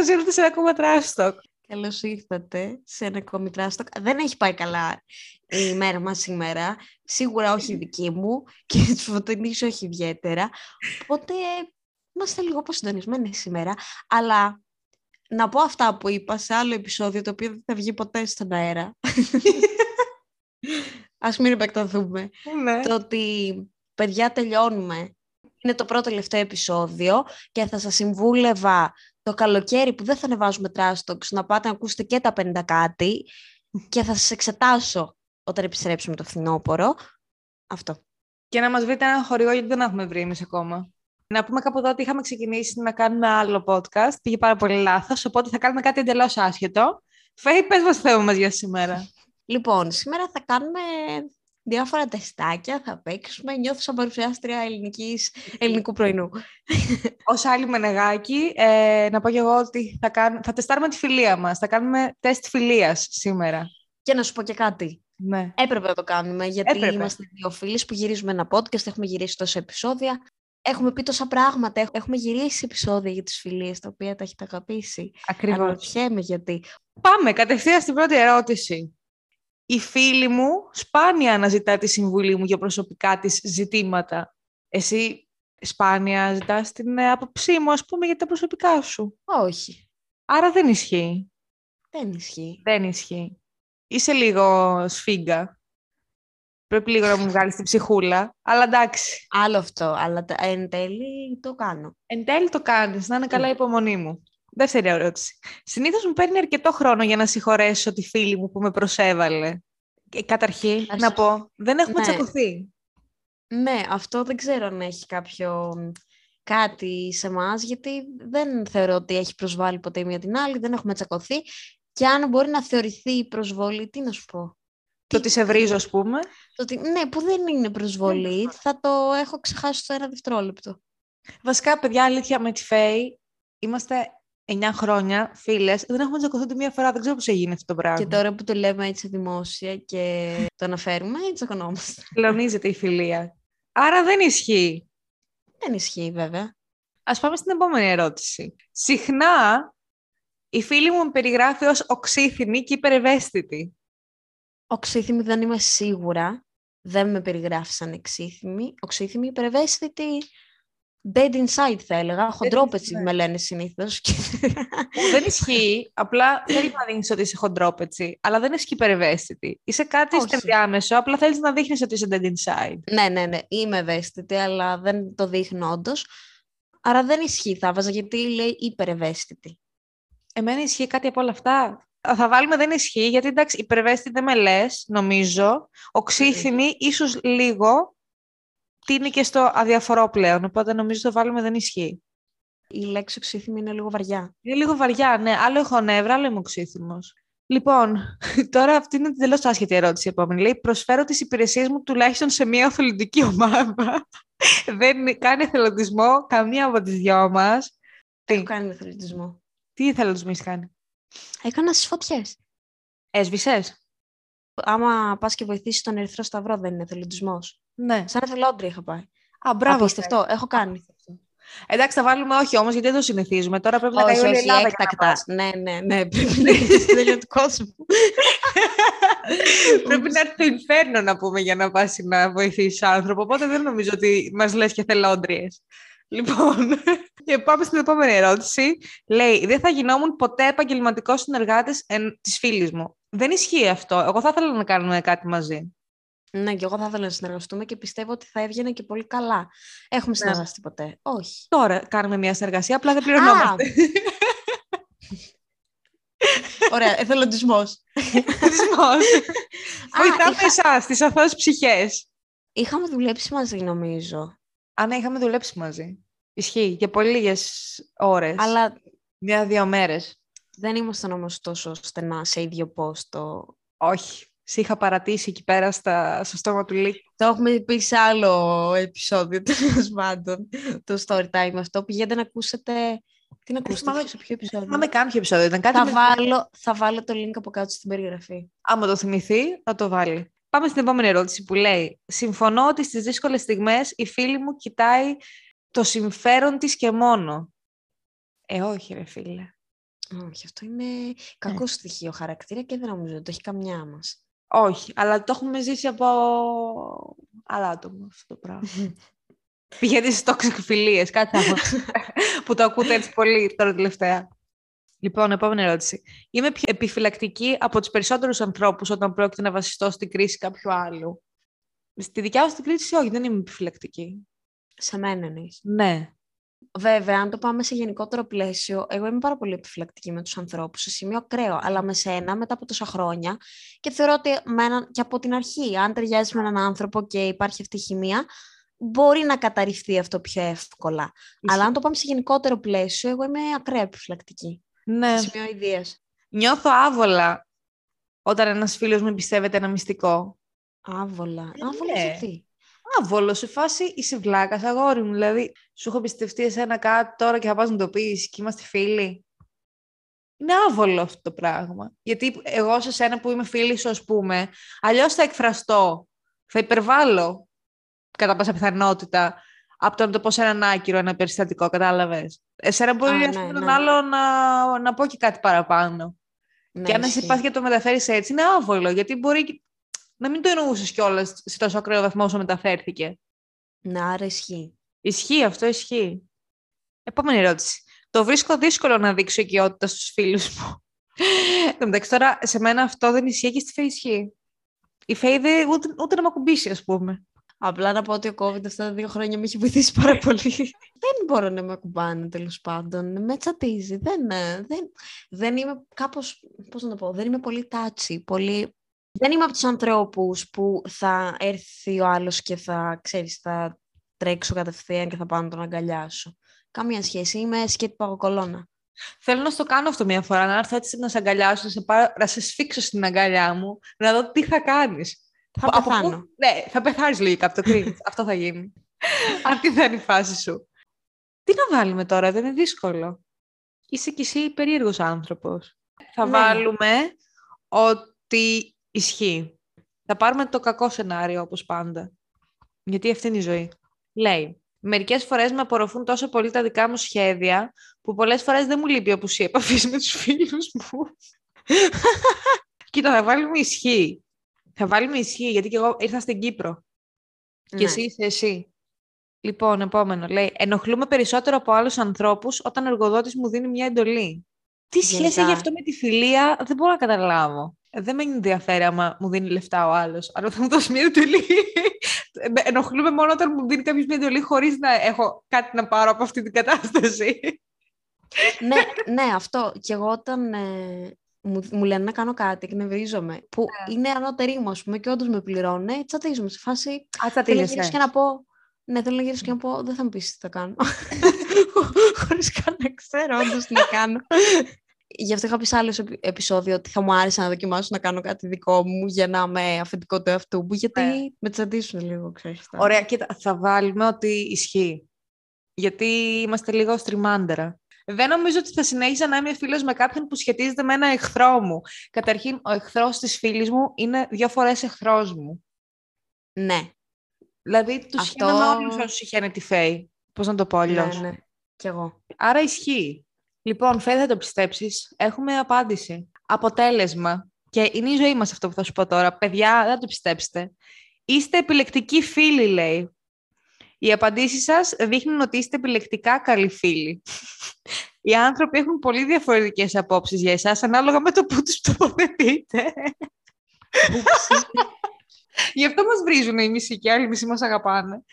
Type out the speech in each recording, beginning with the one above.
Καλώς ήρθατε σε ένα ακόμα τράστοκ. Καλώς ήρθατε σε ένα ακόμη τράστοκ. Δεν έχει πάει καλά η ημέρα μας σήμερα. Σίγουρα όχι η δική μου και της φωτεινής όχι ιδιαίτερα. Οπότε είμαστε λίγο αποσυντονισμένοι σήμερα. Αλλά να πω αυτά που είπα σε άλλο επεισόδιο το οποίο δεν θα βγει ποτέ στον αέρα. Ας μην επεκταθούμε. Ναι. Το ότι παιδιά τελειώνουμε. Είναι το πρώτο τελευταίο επεισόδιο και θα σας συμβούλευα το καλοκαίρι που δεν θα ανεβάζουμε τράστοξ να πάτε να ακούσετε και τα 50 κάτι και θα σας εξετάσω όταν επιστρέψουμε το φθινόπωρο. Αυτό. Και να μας βρείτε ένα χορηγό γιατί δεν έχουμε βρει εμείς ακόμα. Να πούμε κάπου εδώ ότι είχαμε ξεκινήσει να κάνουμε άλλο podcast. Πήγε πάρα πολύ λάθος, οπότε θα κάνουμε κάτι εντελώς άσχετο. Φέη, πες μας θέμα μας για σήμερα. Λοιπόν, σήμερα θα κάνουμε διάφορα τεστάκια, θα παίξουμε. Νιώθω σαν παρουσιάστρια ελληνικής, ελληνικού πρωινού. Ως άλλη μενεγάκι, ε, να πω και εγώ ότι θα, κάνουμε, θα τεστάρουμε τη φιλία μας. Θα κάνουμε τεστ φιλίας σήμερα. Και να σου πω και κάτι. Ναι. Έπρεπε να το κάνουμε, γιατί Έπρεπε. είμαστε δύο φίλοι που γυρίζουμε ένα podcast, έχουμε γυρίσει τόσα επεισόδια. Έχουμε πει τόσα πράγματα, έχ- έχουμε γυρίσει επεισόδια για τις φιλίες, τα οποία τα έχετε αγαπήσει. Ακριβώς. Αναρωτιέμαι γιατί. Πάμε κατευθείαν στην πρώτη ερώτηση. Η φίλη μου σπάνια αναζητά τη συμβουλή μου για προσωπικά της ζητήματα. Εσύ σπάνια ζητάς την ε, άποψή μου, ας πούμε, για τα προσωπικά σου. Όχι, Άρα δεν ισχύει. δεν ισχύει. Δεν ισχύει. Είσαι λίγο σφίγγα. Πρέπει λίγο να μου βγάλεις την ψυχούλα. Αλλά εντάξει. Άλλο αυτό, αλλά τα- εν τέλει το κάνω. Εν τέλει το κάνεις, να είναι καλά η υπομονή μου. Δεύτερη ερώτηση. Συνήθως μου παίρνει αρκετό χρόνο για να συγχωρέσω τη φίλη μου που με προσέβαλε. Και καταρχήν, Ας- να πω, δεν έχουμε Ναι. τσακωθεί. Ναι, αυτό δεν ξέρω αν έχει κάποιο μ, κάτι σε εμάς, γιατί δεν θεωρώ ότι έχει προσβάλει ποτέ η μία την άλλη, δεν έχουμε τσακωθεί. Και αν μπορεί να θεωρηθεί προσβολή, τι να σου πω. Το ότι σε βρίζω, ας πούμε. Το ότι, ναι, που δεν είναι προσβολή, θα το έχω ξεχάσει στο ένα δευτερόλεπτο. Βασικά, παιδιά, αλήθεια, με τη Φέη είμαστε 9 χρόνια φίλες. Δεν έχουμε τσακωθεί ούτε μία φορά. Δεν ξέρω πώς έγινε αυτό το πράγμα. Και τώρα που το λέμε έτσι δημόσια και το αναφέρουμε, έτσι τσακωνόμαστε. Κλονίζεται η φιλία. Άρα δεν ισχύει. Δεν ισχύει βέβαια. Ας πάμε στην επόμενη ερώτηση. Συχνά η φίλη μου με περιγράφει ως οξύθυμη και υπερευαίσθητη. Οξύθυμη δεν είμαι σίγουρα. Δεν με περιγράφει σαν εξύθυμη. Οξύθυμη, υπερευαίσθητη. Dead inside θα έλεγα. Χοντρόπετσι ναι. με λένε συνήθως. δεν ισχύει. Απλά θέλει να δείχνει ότι είσαι χοντρόπετσι, αλλά δεν είσαι και υπερευαίσθητη. Είσαι κάτι Όχι. στο ενδιάμεσο, απλά θέλεις να δείχνεις ότι είσαι dead inside. ναι, ναι, ναι. Είμαι ευαίσθητη, αλλά δεν το δείχνω όντως. Άρα δεν ισχύει, θα βάζα γιατί λέει υπερευαίσθητη. Εμένα ισχύει κάτι από όλα αυτά. Θα βάλουμε δεν ισχύει, γιατί εντάξει, υπερευαίσθητη δεν με λες, νομίζω. Οξύθυμη, ίσως λίγο. Τι είναι και στο αδιαφορό πλέον. Οπότε νομίζω το βάλουμε δεν ισχύει. Η λέξη οξύθυμη είναι λίγο βαριά. Είναι λίγο βαριά, ναι. Άλλο έχω νεύρα, άλλο είμαι οξύθυμος. Λοιπόν, τώρα αυτή είναι τελώ άσχετη ερώτηση η επόμενη. Λέει, προσφέρω τις υπηρεσίες μου τουλάχιστον σε μια εθελοντική ομάδα. Δεν κάνει εθελοντισμό καμία από τις δυο μας. Τι, Έχω κάνει εθελοντισμό; τι εθελοντισμό έχεις κάνει; Έκανας στι φωτιές. Έσβησες; Άμα πας και βοηθήσεις τον Ερυθρό Σταυρό, δεν είναι εθελοντισμός. Ναι. Σαν εθελόντρια είχα πάει. Α, μπράβο. Απίστευτο, έχω κάνει. Εντάξει, θα βάλουμε όχι όμως, γιατί δεν το συνηθίζουμε. Τώρα πρέπει να Όχι, κάνει όλη η όχι, Ελλάδα. για να έκτακτα. πας. Ναι, ναι, ναι. Πρέπει να είσαι στην τέλεια του κόσμου. Πρέπει να έρθει το Ινφέρνο να πούμε για να πας να βοηθήσει άνθρωπο. Οπότε δεν νομίζω ότι μας λες και θελόντριε. Λοιπόν, και πάμε στην επόμενη ερώτηση. Λέει, δεν θα γινόμουν ποτέ επαγγελματικός συνεργάτης της φίλης μου. Δεν ισχύει αυτό. Εγώ θα ήθελα να κάνουμε κάτι μαζί. Ναι, και εγώ θα ήθελα να συνεργαστούμε και πιστεύω ότι θα έβγαινε και πολύ καλά. Έχουμε συνεργαστεί ποτέ; Όχι. Τώρα κάνουμε μια συνεργασία, απλά δεν πληρωνόμαστε. Ωραία, εθελοντισμός. Εθελοντισμός. Βοηθάμε είχα- εσάς, τις αθώες ψυχές. Είχαμε δουλέψει μαζί, νομίζω. Α, ναι, είχαμε δουλέψει μαζί. Ισχύει. Για πολύ λίγες ώρες. Αλλά Μια-δύο μέρες. δεν ήμασταν όμως τόσο στενά σε ίδιο πόστο. Όχι. Σε είχα παρατήσει εκεί πέρα στα, στο στόμα του Λίκ. Το έχουμε πει σε άλλο επεισόδιο, τέλος πάντων. Το story time αυτό. Πηγαίνετε να ακούσετε. Τι να ακούσετε, θυμάμαι- σε ποιο επεισόδιο; Θυμάμαι κάποιο επεισόδιο. Ήταν κάτι Θα με- βάλω, θα βάλω το link από κάτω στην περιγραφή. Άμα το θυμηθεί, θα το βάλει. Πάμε στην επόμενη ερώτηση που λέει «Συμφωνώ ότι στις δύσκολες στιγμές η φίλη μου κοιτάει το συμφέρον της και μόνο». Ε, όχι ρε φίλε. Όχι, αυτό είναι κακό στοιχείο χαρακτήρα και δεν νομίζω ότι το έχει καμιά μας. Όχι, αλλά το έχουμε ζήσει από άλλα άτομα αυτό το πράγμα. Πηγαίνει στις τοξικοφιλίε, κάτι άλλο. που το ακούτε έτσι πολύ τώρα τελευταία. Λοιπόν, επόμενη ερώτηση. Είμαι πιο επιφυλακτική από τους περισσότερους ανθρώπους όταν πρόκειται να βασιστώ στην κρίση κάποιου άλλου. Στη δικιά σου την κρίση, όχι, δεν είμαι επιφυλακτική. Σε μένα εννοείς. Ναι. Βέβαια, αν το πάμε σε γενικότερο πλαίσιο, εγώ είμαι πάρα πολύ επιφυλακτική με τους ανθρώπους, σε σημείο ακραίο, αλλά με σένα μετά από τόσα χρόνια και θεωρώ ότι με έναν, και από την αρχή, αν ταιριάζει με έναν άνθρωπο και υπάρχει αυτή η χημεία, μπορεί να καταρριφθεί αυτό πιο εύκολα. Αλλά αν το πάμε σε γενικότερο πλαίσιο, εγώ είμαι ακραία επιφυλακτική. Ναι. Σε σημείο ιδίας. Νιώθω άβολα όταν ένας φίλος μου πιστεύεται ένα μυστικό. Άβολα. Ε, Άβολα ναι. γιατί; Άβολο, σε φάση είσαι βλάκα, αγόρι μου. Δηλαδή, σου έχω πιστευτεί εσένα κάτι τώρα και θα πας να το πεις και είμαστε φίλοι. Είναι άβολο αυτό το πράγμα. Γιατί εγώ σε σένα που είμαι φίλη σου, ας πούμε, αλλιώς θα εκφραστώ. Θα υπερβάλλω κατά πάσα πιθανότητα από το να το πω σε έναν άκυρο, ένα περιστατικό, κατάλαβες. Εσένα μπορεί Α, ας ναι, πούμε, τον ναι. άλλο να, να πω και κάτι παραπάνω. Ναι, και αν εσύ ισχύει. πας και το μεταφέρεις έτσι, είναι άβολο. Γιατί μπορεί και- να μην το εννοούσες κιόλας σε τόσο ακραίο βαθμό όσο μεταφέρθηκε. Ναι, άρα ισχύει. Ισχύει, αυτό ισχύει. Επόμενη ερώτηση. Το βρίσκω δύσκολο να δείξω οικειότητα στους φίλους μου. Εν τω μεταξύ τώρα, σε μένα αυτό δεν ισχύει και στη Φέη ισχύει. Η Φέη δεν ούτε, ούτε να με ακουμπήσει, ας πούμε. Απλά να πω ότι ο COVID αυτά τα δύο χρόνια με έχει βοηθήσει πάρα πολύ. δεν μπορώ να με ακουμπάνε τέλος πάντων. Με τσατίζει. Δεν, ε, δεν, δεν είμαι κάπως, πώς να το πω, δεν είμαι πολύ τάτσι. Πολύ... Δεν είμαι από τους ανθρώπους που θα έρθει ο άλλος και θα, ξέρεις, θα τρέξω κατευθείαν και θα πάω να τον αγκαλιάσω. Καμία σχέση. Είμαι σκέτη παγοκολώνα. Θέλω να στο κάνω αυτό μια φορά, να έρθω έτσι να σε αγκαλιάσω, να σε, πάρω, να σε σφίξω στην αγκαλιά μου, να δω τι θα κάνεις. Θα Από πού- πεθάνω. Ναι, θα πεθάνεις λογικά από το cringe. αυτό θα γίνει. Αυτή θα είναι η φάση σου. Τι να βάλουμε τώρα, δεν είναι δύσκολο. Είσαι κι εσύ περίεργος άνθρωπος. Θα Ναι. βάλουμε ότι ισχύει. Θα πάρουμε το κακό σενάριο, όπως πάντα. Γιατί αυτή είναι η ζωή. Λέει, μερικές φορές με απορροφούν τόσο πολύ τα δικά μου σχέδια, που πολλές φορές δεν μου λείπει η απουσία επαφής με τους φίλους μου. Κοίτα, θα βάλουμε ισχύει. Θα βάλουμε ισχύει, γιατί και εγώ ήρθα στην Κύπρο. Και Ναι. εσύ είσαι εσύ. Λοιπόν, επόμενο. Λέει, ενοχλούμε περισσότερο από άλλους ανθρώπους όταν ο εργοδότης μου δίνει μια εντολή. Τι σχέση Γενικά. έχει αυτό με τη φιλία, δεν μπορώ να καταλάβω. Ε, Δεν με ενδιαφέρει άμα μου δίνει λεφτά ο άλλος, αλλά θα μου δώσει μια εντολή. Ε, με- ενοχλούμε μόνο όταν μου δίνει κάποιος μια εντολή χωρίς να έχω κάτι να πάρω από αυτή την κατάσταση. ναι, ναι, αυτό. Και εγώ όταν ε, μου, μου λένε να κάνω κάτι, εκνευρίζομαι. Που Ναι. είναι ανώτεροι μου, ας πούμε, και όντως με πληρώνουν, τσατίζομαι σε φάση. Α, θα Θέλω να γυρίσω και να πω. Ναι, θέλω να γυρίσω και να πω. Δεν θα μου πεις τι θα κάνω. Χωρίς καν να ξέρω όντως τι να κάνω. Γι' αυτό είχα πει σε άλλο επει- επεισόδιο ότι θα μου άρεσε να δοκιμάσω να κάνω κάτι δικό μου για να είμαι αφεντικό του εαυτού μου, γιατί Ναι. με τσαντίσουν λίγο, ξέρεις. τα- Ωραία, κοίτα, θα βάλουμε ότι ισχύει. Γιατί είμαστε λίγο στριμάντερα. Δεν νομίζω ότι θα συνέχιζα να είμαι φίλος με κάποιον που σχετίζεται με ένα εχθρό μου. Καταρχήν, ο εχθρός της φίλης μου είναι δύο φορές εχθρός μου. Ναι, Δηλαδή, τους Αυτό- Αυτό... όλους όσους είχαν τη Φέη. Πώς να το πω αλλιώς. ναι, ναι. Κι εγώ. Άρα ισχύει. Λοιπόν, Φέη, δεν το πιστέψεις. Έχουμε απάντηση. Αποτέλεσμα. Και είναι η ζωή μας αυτό που θα σου πω τώρα. Παιδιά, δεν το πιστέψετε. Είστε επιλεκτικοί φίλοι, λέει. Οι απαντήσεις σας δείχνουν ότι είστε επιλεκτικά καλοί φίλοι. Οι άνθρωποι έχουν πολύ διαφορετικές απόψεις για εσάς, ανάλογα με το που τους τοποθετείτε. Γι' αυτό μας βρίζουν οι μισοί και οι άλλοι μισοί μας αγαπάνε.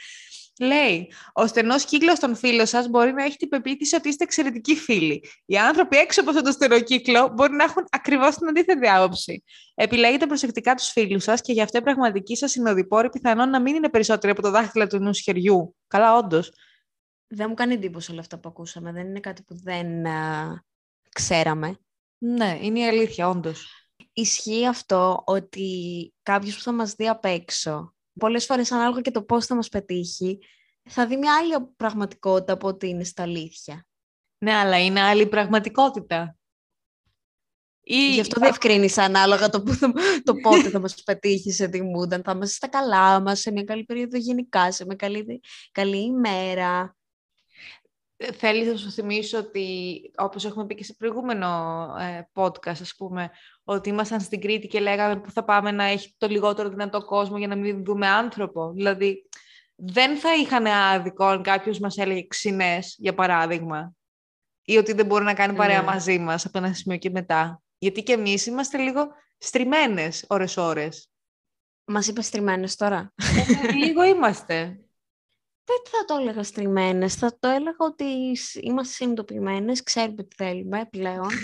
Λέει, ο στενός κύκλος των φίλων σας μπορεί να έχει την πεποίθηση ότι είστε εξαιρετικοί φίλοι. Οι άνθρωποι έξω από αυτό το στενό κύκλο μπορεί να έχουν ακριβώς την αντίθετη άποψη. Επιλέγετε προσεκτικά τους φίλους σας και γι' αυτό η πραγματική σας συνοδοιπόρη πιθανόν να μην είναι περισσότερη από το δάχτυλο του ενό χεριού. Καλά, όντως. Δεν μου κάνει εντύπωση όλα αυτά που ακούσαμε. Δεν είναι κάτι που δεν α, ξέραμε. Ναι, είναι η αλήθεια, όντως. Ισχύει αυτό ότι κάποιος που θα μας δει απ' έξω, πολλές φορές ανάλογα και το πώς θα μας πετύχει, θα δει μια άλλη πραγματικότητα από ότι είναι στα αλήθεια. Ναι, αλλά είναι άλλη πραγματικότητα. Ή... Γι' αυτό διευκρίνησα ανάλογα το, που θα, το πότε θα μας πετύχει σε τι mood, αν θα είμαστε στα καλά μας, σε μια καλή περίοδο γενικά, σε μια καλή, καλή ημέρα. Ε, θέλεις να σου θυμίσω ότι, όπως έχουμε πει και σε προηγούμενο ε, podcast, ας πούμε, ότι ήμασταν στην Κρήτη και λέγαμε που θα πάμε να έχει το λιγότερο δυνατό κόσμο για να μην δούμε άνθρωπο. Δηλαδή, δεν θα είχαν άδικο αν κάποιος μας έλεγε ξινές, για παράδειγμα, ή ότι δεν μπορεί να κάνει παρέα ναι. μαζί μας από ένα σημείο και μετά. Γιατί και εμείς είμαστε λίγο στριμμένες ώρες-ώρες. Μας είπες στριμμένες τώρα. Ε, λίγο είμαστε. Δεν θα το έλεγα στριμμένες, θα το έλεγα ότι είμαστε συνειδητοποιημένες, ξέρουμε τι θέλουμε πλέον.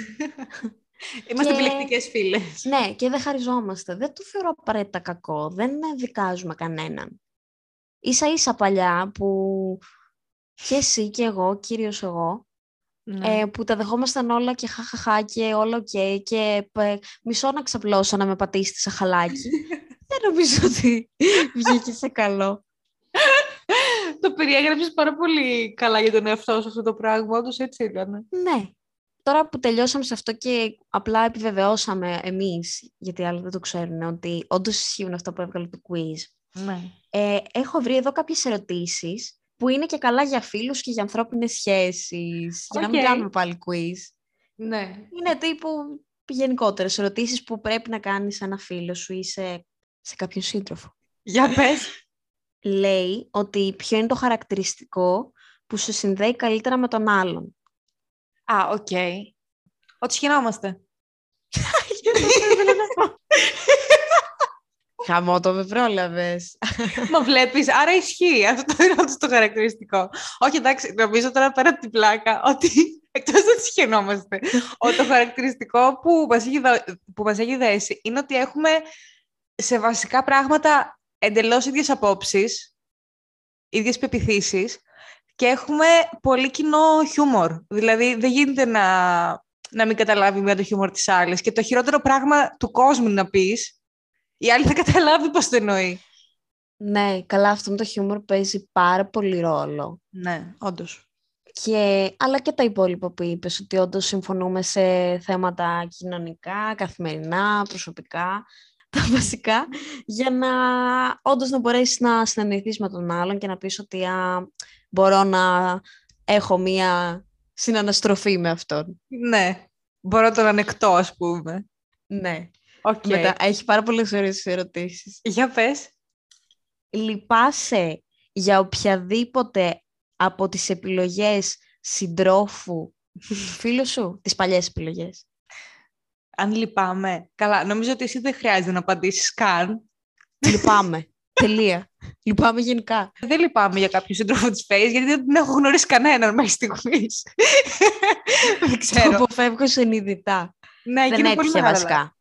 Είμαστε και... επιλεκτικές φίλες. Ναι, και δεν χαριζόμαστε. Δεν το θεωρώ απαραίτητα κακό. Δεν δικάζουμε κανέναν. Ίσα ίσα παλιά που και εσύ και εγώ, κύριος εγώ, ναι. ε, που τα δεχόμασταν όλα και χαχαχά και όλο okay, και ε, μισό να ξαπλώσω να με πατήσει σαν χαλάκι. δεν νομίζω ότι βγήκε σε καλό. Το περιέγραψες πάρα πολύ καλά για τον εαυτό σου αυτό το πράγμα, όντως έτσι ήταν. Ναι. Τώρα που τελειώσαμε σε αυτό και απλά επιβεβαιώσαμε εμείς, γιατί άλλοι δεν το ξέρουν, ότι όντως ισχύουν αυτό που έβγαλε το quiz. Ναι. Ε, έχω βρει εδώ κάποιες ερωτήσεις που είναι και καλά για φίλους και για ανθρώπινες σχέσεις. Για να μην κάνουμε πάλι quiz. Ναι. Είναι τύπου γενικότερες ερωτήσεις που πρέπει να κάνεις ένα φίλο σου ή σε, σε κάποιον σύντροφο. Για πες. Λέει ότι ποιο είναι το χαρακτηριστικό που σε συνδέει καλύτερα με τον άλλον. Α, OK. Okay. Ότι σιχαινόμαστε. Χαμό το με πρόλαβες. Μα βλέπεις, άρα ισχύει. Αυτό είναι αυτό το χαρακτηριστικό. Όχι, εντάξει, νομίζω τώρα πέρα από την πλάκα ότι εκτός ότι σχαινόμαστε, ότι το χαρακτηριστικό που μας, έχει, που μας έχει δέσει είναι ότι έχουμε σε βασικά πράγματα εντελώς ίδιες απόψεις, ίδιες πεπιθήσεις και έχουμε πολύ κοινό χιούμορ. Δηλαδή δεν γίνεται να, να μην καταλάβει μία το χιούμορ της άλλης. Και το χειρότερο πράγμα του κόσμου να πεις η άλλη θα καταλάβει πώς το εννοεί. Ναι, καλά, αυτό το χιούμορ παίζει πάρα πολύ ρόλο. Ναι, όντως. Και, αλλά και τα υπόλοιπα που είπες, ότι όντως συμφωνούμε σε θέματα κοινωνικά, καθημερινά, προσωπικά, τα βασικά, για να όντως να μπορέσεις να συναντηθείς με τον άλλον και να πεις ότι α, μπορώ να έχω μία συναναστροφή με αυτόν. Ναι, μπορώ να τον ανεκτώ, ας πούμε. Ναι. Okay. Μετά, έχει πάρα πολλές ωραίες ερωτήσεις. Για πες. Λυπάσαι για οποιαδήποτε από τις επιλογές συντρόφου φίλου σου, τις παλιές επιλογές; Αν λυπάμαι. Καλά, νομίζω ότι εσύ δεν χρειάζεται να απαντήσεις καν. Λυπάμαι. Τελεία. Λυπάμαι γενικά. Δεν λυπάμαι για κάποιο σύντροφο της Face, γιατί δεν έχω γνωρίσει κανέναν μέχρι στιγμής. δεν ξέρω. Το αποφεύγω συνειδητά. Ναι, δεν έτυχε βασικά.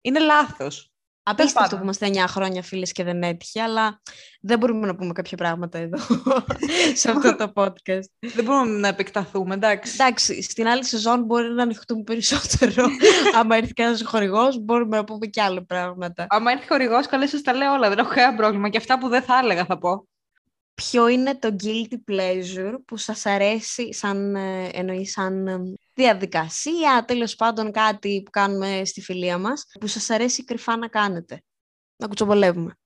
Είναι λάθος. Απίστευτο που είμαστε 9 χρόνια φίλες και δεν έτυχε, αλλά δεν μπορούμε να πούμε κάποια πράγματα εδώ, σε αυτό το podcast. Δεν μπορούμε να επεκταθούμε, εντάξει. Εντάξει, στην άλλη σεζόν μπορεί να ανοιχτούμε περισσότερο. Άμα έρθει κανένα χορηγός, μπορούμε να πούμε και άλλα πράγματα. Άμα έρθει χορηγός, καλέ σας τα λέω όλα. Δεν έχω κανένα πρόβλημα. Και αυτά που δεν θα έλεγα θα πω. Ποιο είναι το guilty pleasure που σας αρέσει σαν, ε, εννοεί σαν ε, διαδικασία, τέλος πάντων κάτι που κάνουμε στη φιλία μας, που σας αρέσει κρυφά να κάνετε. Να κουτσομπολεύουμε.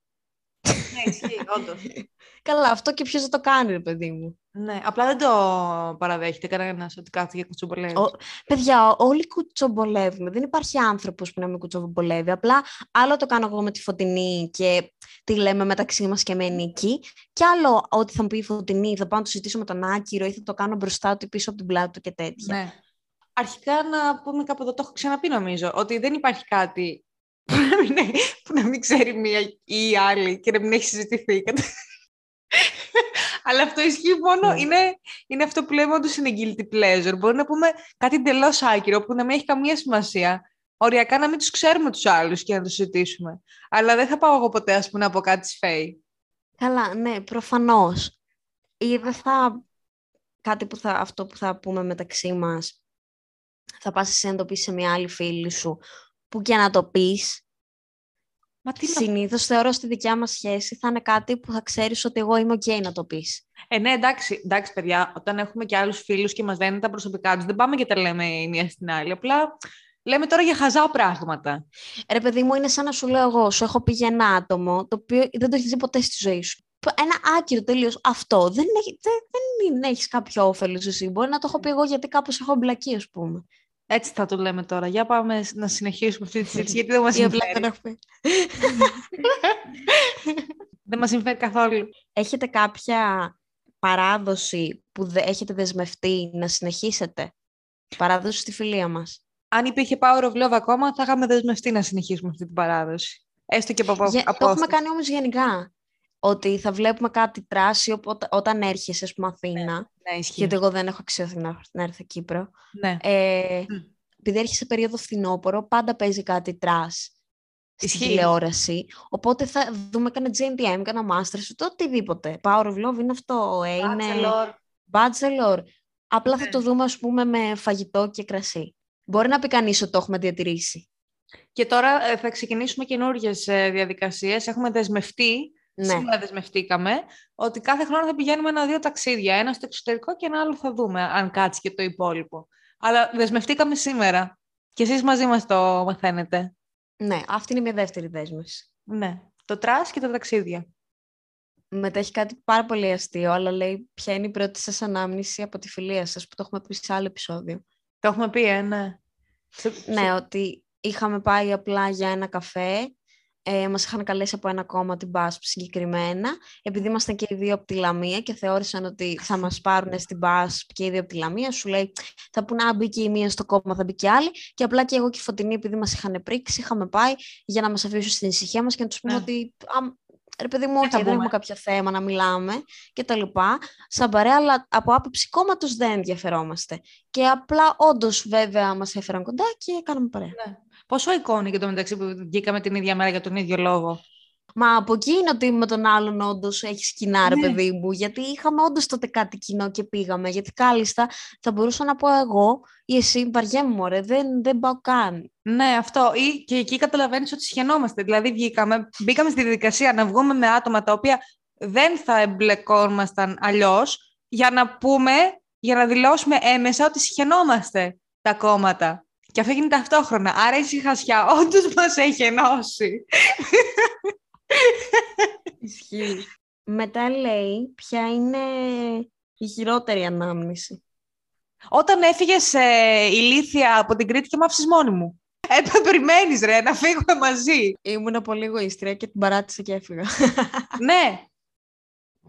Ναι, ισχύει, όντως. Καλά, αυτό και ποιος θα το κάνει, ρε παιδί μου. Ναι, απλά δεν το παραδέχεται κανένας ότι κάθεται για κουτσομπολεύει. παιδιά, όλοι κουτσομπολεύουμε. Δεν υπάρχει άνθρωπος που να μην κουτσομπολεύει. Απλά άλλο το κάνω εγώ με τη φωτεινή και τη λέμε μεταξύ μας και με νίκη. Και άλλο ότι θα μου πει η φωτεινή, θα πάω να το συζητήσω με τον άκυρο ή θα το κάνω μπροστά του πίσω από την πλάτη του και τέτοια. Ναι. Αρχικά να πούμε κάπου εδώ, το έχω ξαναπεί νομίζω, ότι δεν υπάρχει κάτι που να μην, που να μην ξέρει μία ή η άλλη και να μην έχει συζητηθεί. Αλλά αυτό ισχύει μόνο, ναι. είναι, είναι αυτό που λέμε όντως είναι guilty pleasure. Μπορεί να πούμε κάτι εντελώς άκυρο που να μην έχει καμία σημασία. Οριακά να μην τους ξέρουμε τους άλλους και να τους συζητήσουμε. Αλλά δεν θα πάω εγώ ποτέ, ας πούμε, να πω κάτι σφαίει. Καλά, ναι, προφανώς. Ή δεν θα... Κάτι που θα, αυτό που θα πούμε μεταξύ μας, θα πας εσύ να το πεις σε μια άλλη φίλη σου, που και να το πεις, Μα τι Συνήθως θεωρώ στη δικιά μας σχέση θα είναι κάτι που θα ξέρεις ότι εγώ είμαι ok να το πεις. Ε, ναι, εντάξει, εντάξει, παιδιά, όταν έχουμε και άλλους φίλους και μας λένε τα προσωπικά τους, δεν πάμε και τα λέμε η μία στην άλλη. Απλά λέμε τώρα για χαζά πράγματα. Ρε παιδί μου, είναι σαν να σου λέω εγώ, σου έχω πει για ένα άτομο, το οποίο δεν το έχεις δει ποτέ στη ζωή σου. ένα άκυρο τελείως. Αυτό δεν, έχει, δεν, δεν έχεις κάποιο όφελος εσύ. Μπορεί να το έχω πει εγώ γιατί κάπως έχω μπλακεί, ας πούμε. Έτσι θα το λέμε τώρα. Για πάμε να συνεχίσουμε αυτή τη συζήτηση, γιατί δεν μας συμφέρει. δεν μας συμφέρει καθόλου. Έχετε κάποια παράδοση που έχετε δεσμευτεί να συνεχίσετε; Παράδοση στη φιλία μας. Αν υπήρχε Power of Love ακόμα, θα είχαμε δεσμευτεί να συνεχίσουμε αυτή την παράδοση. Έστω και από Για, Το έχουμε κάνει όμως γενικά. Ότι θα βλέπουμε κάτι τράσιο όταν έρχεσαι, ας πούμε, Αθήνα. Ναι, ναι, γιατί εγώ δεν έχω αξιωθεί να, να έρθω Κύπρο. Ναι. Ε, mm. Επειδή έρχεσαι περίοδο φθινόπωρο, πάντα παίζει κάτι trash στη τηλεόραση. Οπότε θα δούμε κανένα GNTM, κανένα Masters, το οτιδήποτε. Power of Love είναι αυτό. Ε, είναι... Bachelor. Απλά θα ναι. το δούμε, ας πούμε, με φαγητό και κρασί. Μπορεί να πει κανείς ότι το έχουμε διατηρήσει. Και τώρα ε, θα ξεκινήσουμε καινούργιες διαδικασίες. Έχουμε δεσμευτεί, ναι. σήμερα δεσμευτήκαμε, ότι κάθε χρόνο θα πηγαίνουμε ένα-δύο ταξίδια. Ένα στο εξωτερικό και ένα άλλο θα δούμε, αν κάτσει και το υπόλοιπο. Αλλά δεσμευτήκαμε σήμερα. Και εσείς μαζί μας το μαθαίνετε. Ναι, αυτή είναι μια δεύτερη δέσμευση. Ναι, το trash και τα ταξίδια. Μετά έχει κάτι πάρα πολύ αστείο, αλλά λέει ποια είναι η πρώτη σας ανάμνηση από τη φιλία σας, που το έχουμε πει σε άλλο επεισόδιο. Το έχουμε πει, ε, ναι. Ναι, ότι είχαμε πάει απλά για ένα καφέ, ε, μας είχαν καλέσει από ένα κόμμα την BASP συγκεκριμένα, επειδή ήμασταν και οι δύο από τη Λαμία και θεώρησαν ότι θα μας πάρουν στην BASP και οι δύο από τη Λαμία, σου λέει θα πούνε να μπει και η μία στο κόμμα, θα μπει και άλλη και απλά και εγώ και η Φωτεινή, επειδή μας είχαν πρίξει, είχαμε πάει για να μας αφήσουν στην ησυχία μας και να τους πούμε ναι. ότι ρε παιδί μου, όχι, δεν έχουμε κάποιο θέμα να μιλάμε και τα λοιπά, σαν παρέα, αλλά από άποψη κόμματος δεν ενδιαφερόμαστε. Και απλά όντως βέβαια μας έφεραν κοντά και κάναμε παρέα. Ναι. Πόσο εικόνη και το μεταξύ που βγήκαμε την ίδια μέρα για τον ίδιο λόγο. Μα από εκεί είναι ότι με τον άλλον όντως έχει κοινά, ρε ναι. παιδί μου. Γιατί είχαμε όντως τότε κάτι κοινό και πήγαμε. Γιατί κάλλιστα θα μπορούσα να πω εγώ ή εσύ, βαριέμαι μωρέ, δεν, δεν πάω καν. Ναι, αυτό. Ή, και εκεί καταλαβαίνεις ότι σχαινόμαστε. Δηλαδή, βγήκαμε, μπήκαμε στη διαδικασία να βγούμε με άτομα τα οποία δεν θα εμπλεκόμασταν αλλιώς για να πούμε, για να δηλώσουμε έμεσα ότι σχαινόμαστε τα κόμματα. Και αυτό γίνεται ταυτόχρονα. Άρα η συχασιά όντως μας έχει ενώσει. Ισχύει. Μετά λέει ποια είναι η χειρότερη ανάμνηση. Όταν έφυγες ε, ηλίθια από την Κρήτη και με μόνη μου. Έπρεπε περιμένεις, ρε, να φύγουμε μαζί. Ήμουν πολύ εγωίστρια και την παράτησα και έφυγα. ναι.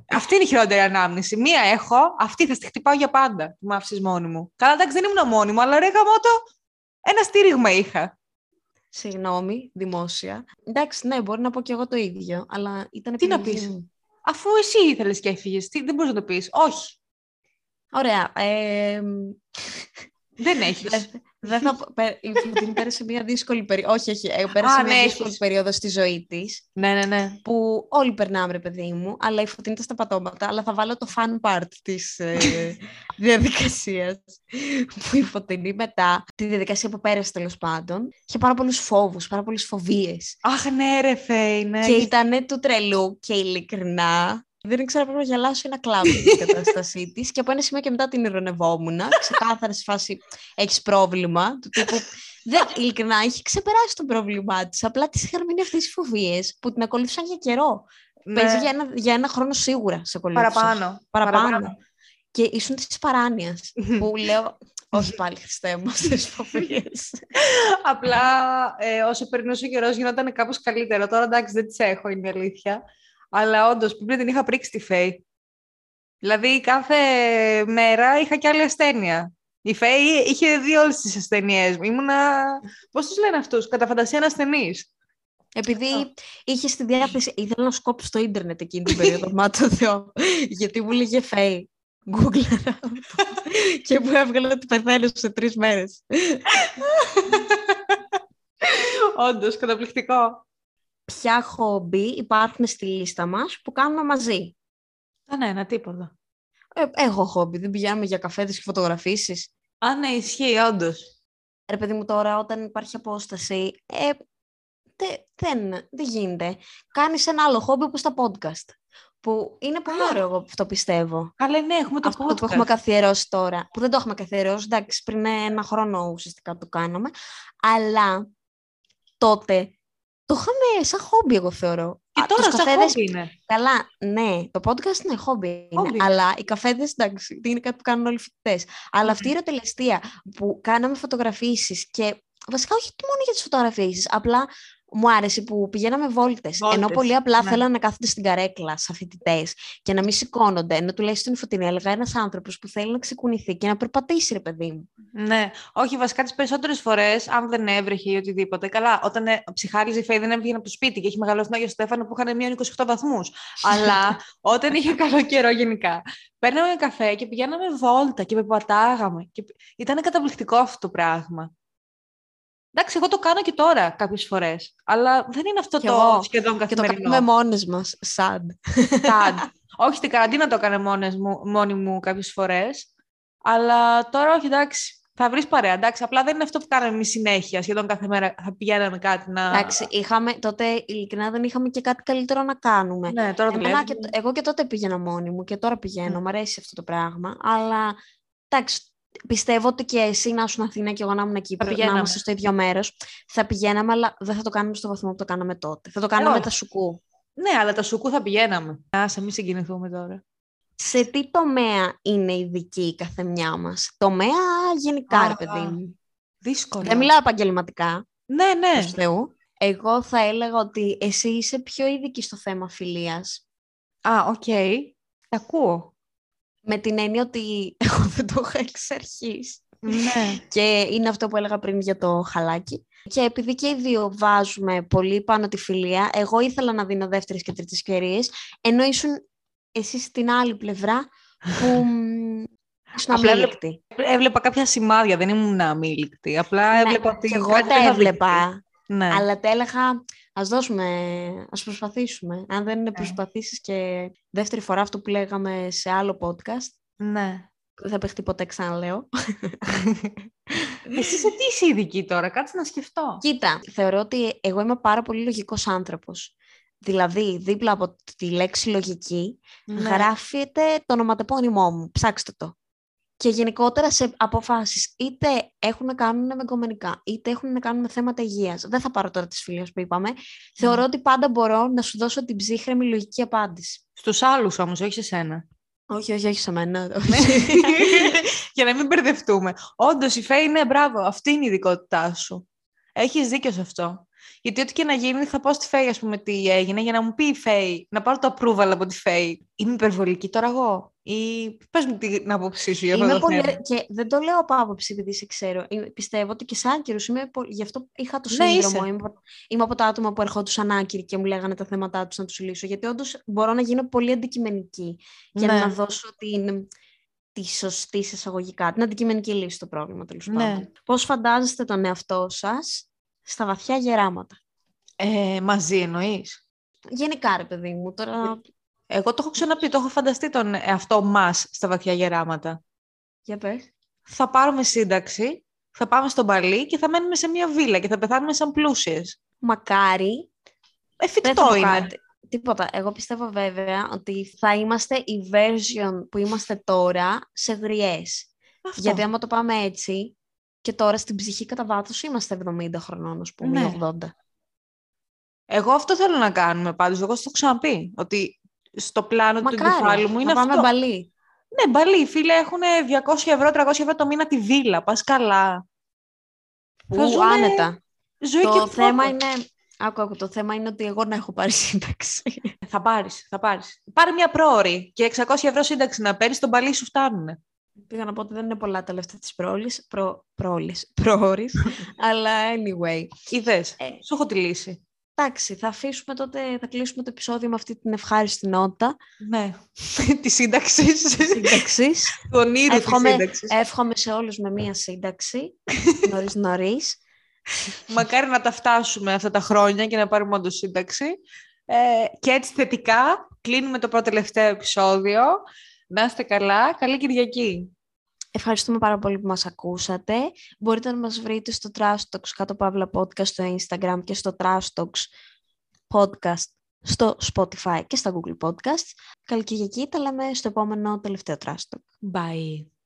Αυτή είναι η χειρότερη ανάμνηση. Μία έχω, αυτή θα στη χτυπάω για πάντα. Που με άφησες μόνη μου. Καλά, εντάξει, δεν ήμουν μόνη μου, αλλά ρε γαμώτο, ένα στήριγμα είχα. Συγγνώμη, δημόσια. Εντάξει, ναι, μπορεί να πω και εγώ το ίδιο, αλλά ήταν Τι να πεις; Αφού εσύ ήθελες και έφυγες, δεν μπορείς να το πεις. Όχι. Ωραία. Ε... Δεν έχεις. Δεν θα... Η Φωτεινή πέρασε μια δύσκολη περίοδο. Όχι, όχι. Ε, πέρασε μια ναι, δύσκολη περίοδο στη ζωή της. Ναι, ναι, ναι. Που όλοι περνάμε, ρε παιδί μου. Αλλά η Φωτεινή ήταν στα πατώματα. Αλλά θα βάλω το fun part της ε, διαδικασίας. Που η Φωτεινή μετά, τη διαδικασία που πέρασε τέλος πάντων, είχε πάρα πολλούς φόβους, πάρα πολλές φοβίες. Αχ, ναι, ρε Φέι, ναι. Και ήταν του τρελού και ειλικρινά δεν ήξερα πρέπει να γελάσω ή να κλάψω την κατάστασή της. Και από ένα σημείο και μετά την ηρωνευόμουν. Ξεκάθαρα σε φάση έχεις πρόβλημα. Του τύπου. Δεν, ειλικρινά, είχε ξεπεράσει το πρόβλημά της. Απλά της είχαν μείνει αυτές οι φοβίες που την ακολούθησαν για καιρό. Ναι. Παίζει για ένα, για ένα χρόνο σίγουρα σε ακολούθησαν. Παραπάνω. Παραπάνω. Παραπάνω. Και ήσουν της παράνοιας. που λέω. Όχι πάλι Χριστέ μου αυτές τις φοβίες. Απλά ε, όσο περνούσε ο καιρός γινόταν κάπως καλύτερο. Τώρα εντάξει δεν τις έχω, είναι η αλήθεια. Αλλά όντως πριν την είχα πρίξει τη Φέη. Δηλαδή κάθε μέρα είχα κι άλλη ασθένεια. Η Φέη είχε δει όλες τις ασθένειέ μου. Ήμουνα. Πώς τους λένε αυτούς, κατά φαντασία ασθενής. Επειδή είχε στη διάθεση, ήθελα να σκόψω στο ίντερνετ εκείνη την περίοδο, μα το Θεό, γιατί μου λέγε Φέη. Google και μου έβγαλε ότι πεθαίνω σε τρεις μέρες. Όντως, καταπληκτικό ποια χόμπι υπάρχουν στη λίστα μας που κάνουμε μαζί. Α, ναι, ένα τίποτα. Ε, έχω χόμπι, δεν πηγαίνουμε για καφέδες και φωτογραφίσεις. Α, ναι, ισχύει, όντως. Ρε παιδί μου τώρα, όταν υπάρχει απόσταση, ε, δεν, δεν γίνεται. Κάνεις ένα άλλο χόμπι όπως τα podcast. Που είναι πολύ ωραίο, εγώ αυτό πιστεύω. Καλά, ναι, έχουμε το αυτό podcast. που έχουμε καθιερώσει τώρα. Που δεν το έχουμε καθιερώσει, εντάξει, πριν ένα χρόνο ουσιαστικά το κάναμε. Αλλά τότε το είχαμε σαν χόμπι, εγώ θεωρώ. τώρα τους σαν καφέδες- χόμπι είναι. Καλά, ναι, το podcast είναι χόμπι. είναι, Χόμπι. αλλά οι καφέδες, εντάξει, είναι κάτι που κάνουν όλοι οι φοιτητές. Αλλά αυτή η ερωτελεστία που κάναμε φωτογραφίσεις και βασικά όχι μόνο για τις φωτογραφίσεις, απλά μου άρεσε που πηγαίναμε βόλτες. Ενώ Βόλτες, πολύ απλά ναι. θέλανε να κάθονται στην καρέκλα σαν φοιτητές και να μην σηκώνονται. Ενώ τουλάχιστον η φωτεινή έλεγα ένας άνθρωπος που θέλει να ξεκουνηθεί και να περπατήσει, ρε παιδί μου. Ναι, όχι, βασικά τις περισσότερες φορές, αν δεν έβρεχε ή οτιδήποτε. Καλά, όταν ε, ψυχάριζε η Φέη δεν έβγαινε από το σπίτι και έχει μεγαλώσει τον Άγιο Στέφανο που είχαν μείον 28 βαθμούς. Αλλά όταν είχε καλό καιρό γενικά, παίρναμε καφέ και πηγαίναμε βόλτα και περπατάγαμε. Και... Ήταν καταπληκτικό αυτό το πράγμα. Εντάξει, εγώ το κάνω και τώρα κάποιες φορές. Αλλά δεν είναι αυτό Κι το εγώ. σχεδόν Και το καθημερινό. κάνουμε μόνες μας, σαν. Ταντ. όχι, στην καραντίνα το έκανε μόνες μου, μόνη μου κάποιες φορές. Αλλά τώρα όχι, εντάξει. Θα βρεις παρέα, εντάξει. Απλά δεν είναι αυτό που κάναμε εμείς συνέχεια. Σχεδόν κάθε μέρα θα πηγαίναμε κάτι να... Εντάξει, είχαμε, τότε ειλικρινά δεν είχαμε και κάτι καλύτερο να κάνουμε. Ναι, τώρα Εμένα δουλεύουμε. και, τ- εγώ και τότε πήγαινα μόνη μου και τώρα πηγαίνω. Μμ. Μ' αρέσει αυτό το πράγμα. Αλλά εντάξει, πιστεύω ότι και εσύ να ήσουν Αθήνα και εγώ να ήμουν Κύπρο, να πηγαίναμε. είμαστε στο ίδιο μέρος. Θα πηγαίναμε, αλλά δεν θα το κάνουμε στο βαθμό που το κάναμε τότε. Θα το κάνουμε με όχι. τα σουκού. Ναι, αλλά τα σουκού θα πηγαίναμε. Άσε, μην συγκινηθούμε τώρα. Σε τι τομέα είναι ειδική η καθεμιά μας, Τομέα γενικά, Α, ρε παιδί μου. Δύσκολο. Δεν μιλάω επαγγελματικά, Ναι, ναι. προς Θεού. Εγώ θα έλεγα ότι εσύ είσαι πιο ειδική στο θέμα φιλίας. Α, οκ. Τα ακούω. Με την έννοια ότι εγώ δεν το είχα εξ αρχής. ναι. Και είναι αυτό που έλεγα πριν για το χαλάκι. Και επειδή και οι δύο βάζουμε πολύ πάνω τη φιλία, εγώ ήθελα να δίνω δεύτερες και τρίτες ευκαιρίες, ενώ ήσουν εσύ στην άλλη πλευρά που μ, ήσουν Απλά αμείλικτη. Έβλεπα κάποια σημάδια, δεν ήμουν αμείλικτη. Απλά Ναι, έβλεπα ότι. και εγώ κάτι τα δεν θα έβλεπα, Ναι. αλλά τα έλεγα, ας δώσουμε, ας προσπαθήσουμε. Αν δεν Ναι. είναι προσπαθήσεις και δεύτερη φορά αυτό που λέγαμε σε άλλο podcast, ναι. δεν θα παιχτεί ποτέ ξαναλέω. Εσύ σε τι είσαι ειδική τώρα, κάτσε να σκεφτώ. Κοίτα, θεωρώ ότι εγώ είμαι πάρα πολύ λογικός άνθρωπος. Δηλαδή, δίπλα από τη λέξη λογική, Ναι. γράφεται το ονοματεπώνυμό μου. Ψάξτε το. Και γενικότερα σε αποφάσεις, είτε έχουν να κάνουν με κομμενικά, είτε έχουν να κάνουν με θέματα υγείας. Δεν θα πάρω τώρα τις φίλες που είπαμε. Θεωρώ ότι πάντα μπορώ να σου δώσω την ψύχρεμη λογική απάντηση. Στους άλλους όμως, όχι σε σένα. Όχι, όχι, όχι σε μένα. Για να μην μπερδευτούμε. Όντως η Φέη είναι μπράβο. Αυτή είναι η ειδικότητά σου. Έχεις δίκιο σε αυτό. Γιατί ό,τι και να γίνει, θα πω στη Φέη, ας πούμε, τι έγινε, για να μου πει η Φέη, να πάρω το approval από τη Φέη. Είμαι υπερβολική τώρα εγώ; Ή πες μου την άποψή σου για αυτό Είμαι το πολύ... θέμα. Και δεν το λέω από άποψη επειδή σε ξέρω. Είμαι- Πιστεύω ότι και σαν άκυρος είμαι πολύ... Γι' αυτό είχα το Ναι, σύνδρομο. είσαι. είμαι, από... είμαι από τα άτομα που ερχόντουσαν άκυροι και μου λέγανε τα θέματα τους να τους λύσω. Γιατί όντως μπορώ να γίνω πολύ αντικειμενική για Ναι. να δώσω την... τη σωστή σε εισαγωγικά, την αντικειμενική λύση στο πρόβλημα τέλος Ναι. πάντων. Πώς φαντάζεστε τον εαυτό σας; Στα βαθιά γεράματα. Ε, μαζί εννοείς; Γενικά ρε παιδί μου, τώρα Εγώ το έχω ξαναπεί, το έχω φανταστεί τον εαυτό μας στα βαθιά γεράματα. για πες. Θα πάρουμε σύνταξη, θα πάμε στον Παλί και θα μένουμε σε μια βίλα και θα πεθάνουμε σαν πλούσιες. Μακάρι Δεν θα Εφικτό πω είναι. κάτι. Τίποτα. Εγώ πιστεύω βέβαια ότι θα είμαστε η version που είμαστε τώρα σε γριές. Αυτό. Γιατί άμα το πάμε έτσι και τώρα στην ψυχή κατά βάθος είμαστε 70 χρονών, ας πούμε, Ναι. ή 80. Εγώ αυτό θέλω να κάνουμε πάντως. Εγώ στο έχω ξαναπεί. Ότι στο πλάνο του εγκεφάλου Μακάρι, μου να είναι πάμε αυτό. μπαλί. Ναι, μπαλί. Φίλε, έχουν 200 ευρώ, 300 ευρώ το μήνα τη βίλα. Πας καλά. Θα Που ζουνε άνετα. Ζωή Το και θέμα φόβο. είναι... Άκου, άκου, το θέμα είναι ότι εγώ να έχω πάρει σύνταξη. Θα πάρεις, θα πάρεις. Πάρε μια πρόωρη και 600 ευρώ σύνταξη να παίρνεις, τον μπαλί σου φτάνουνε. Πήγα να πω ότι δεν είναι πολλά τα λεφτά της πρόλης, προ, πρόλης, προώρης, αλλά anyway. Είδες, Ε. σου έχω τη λύση. Εντάξει, θα αφήσουμε τότε, θα κλείσουμε το επεισόδιο με αυτή την ευχάριστη νότα Ναι, της σύνταξης. σύνταξης. του ονείρου της Εύχομαι, σύνταξης. εύχομαι σε όλους με μία σύνταξη, νωρίς νωρίς. Μακάρι να τα φτάσουμε αυτά τα χρόνια και να πάρουμε όντως σύνταξη. Ε, και έτσι θετικά κλείνουμε το πρώτο τελευταίο επεισόδιο. Να είστε καλά. Καλή Κυριακή. Ευχαριστούμε πάρα πολύ που μας ακούσατε. Μπορείτε να μας βρείτε στο Trash Talks κάτω παύλα podcast στο Instagram και στο Trash Talks podcast στο Spotify και στα Google Podcasts. Καλή Κυριακή, τα λέμε στο επόμενο τελευταίο Trash Talk. Bye.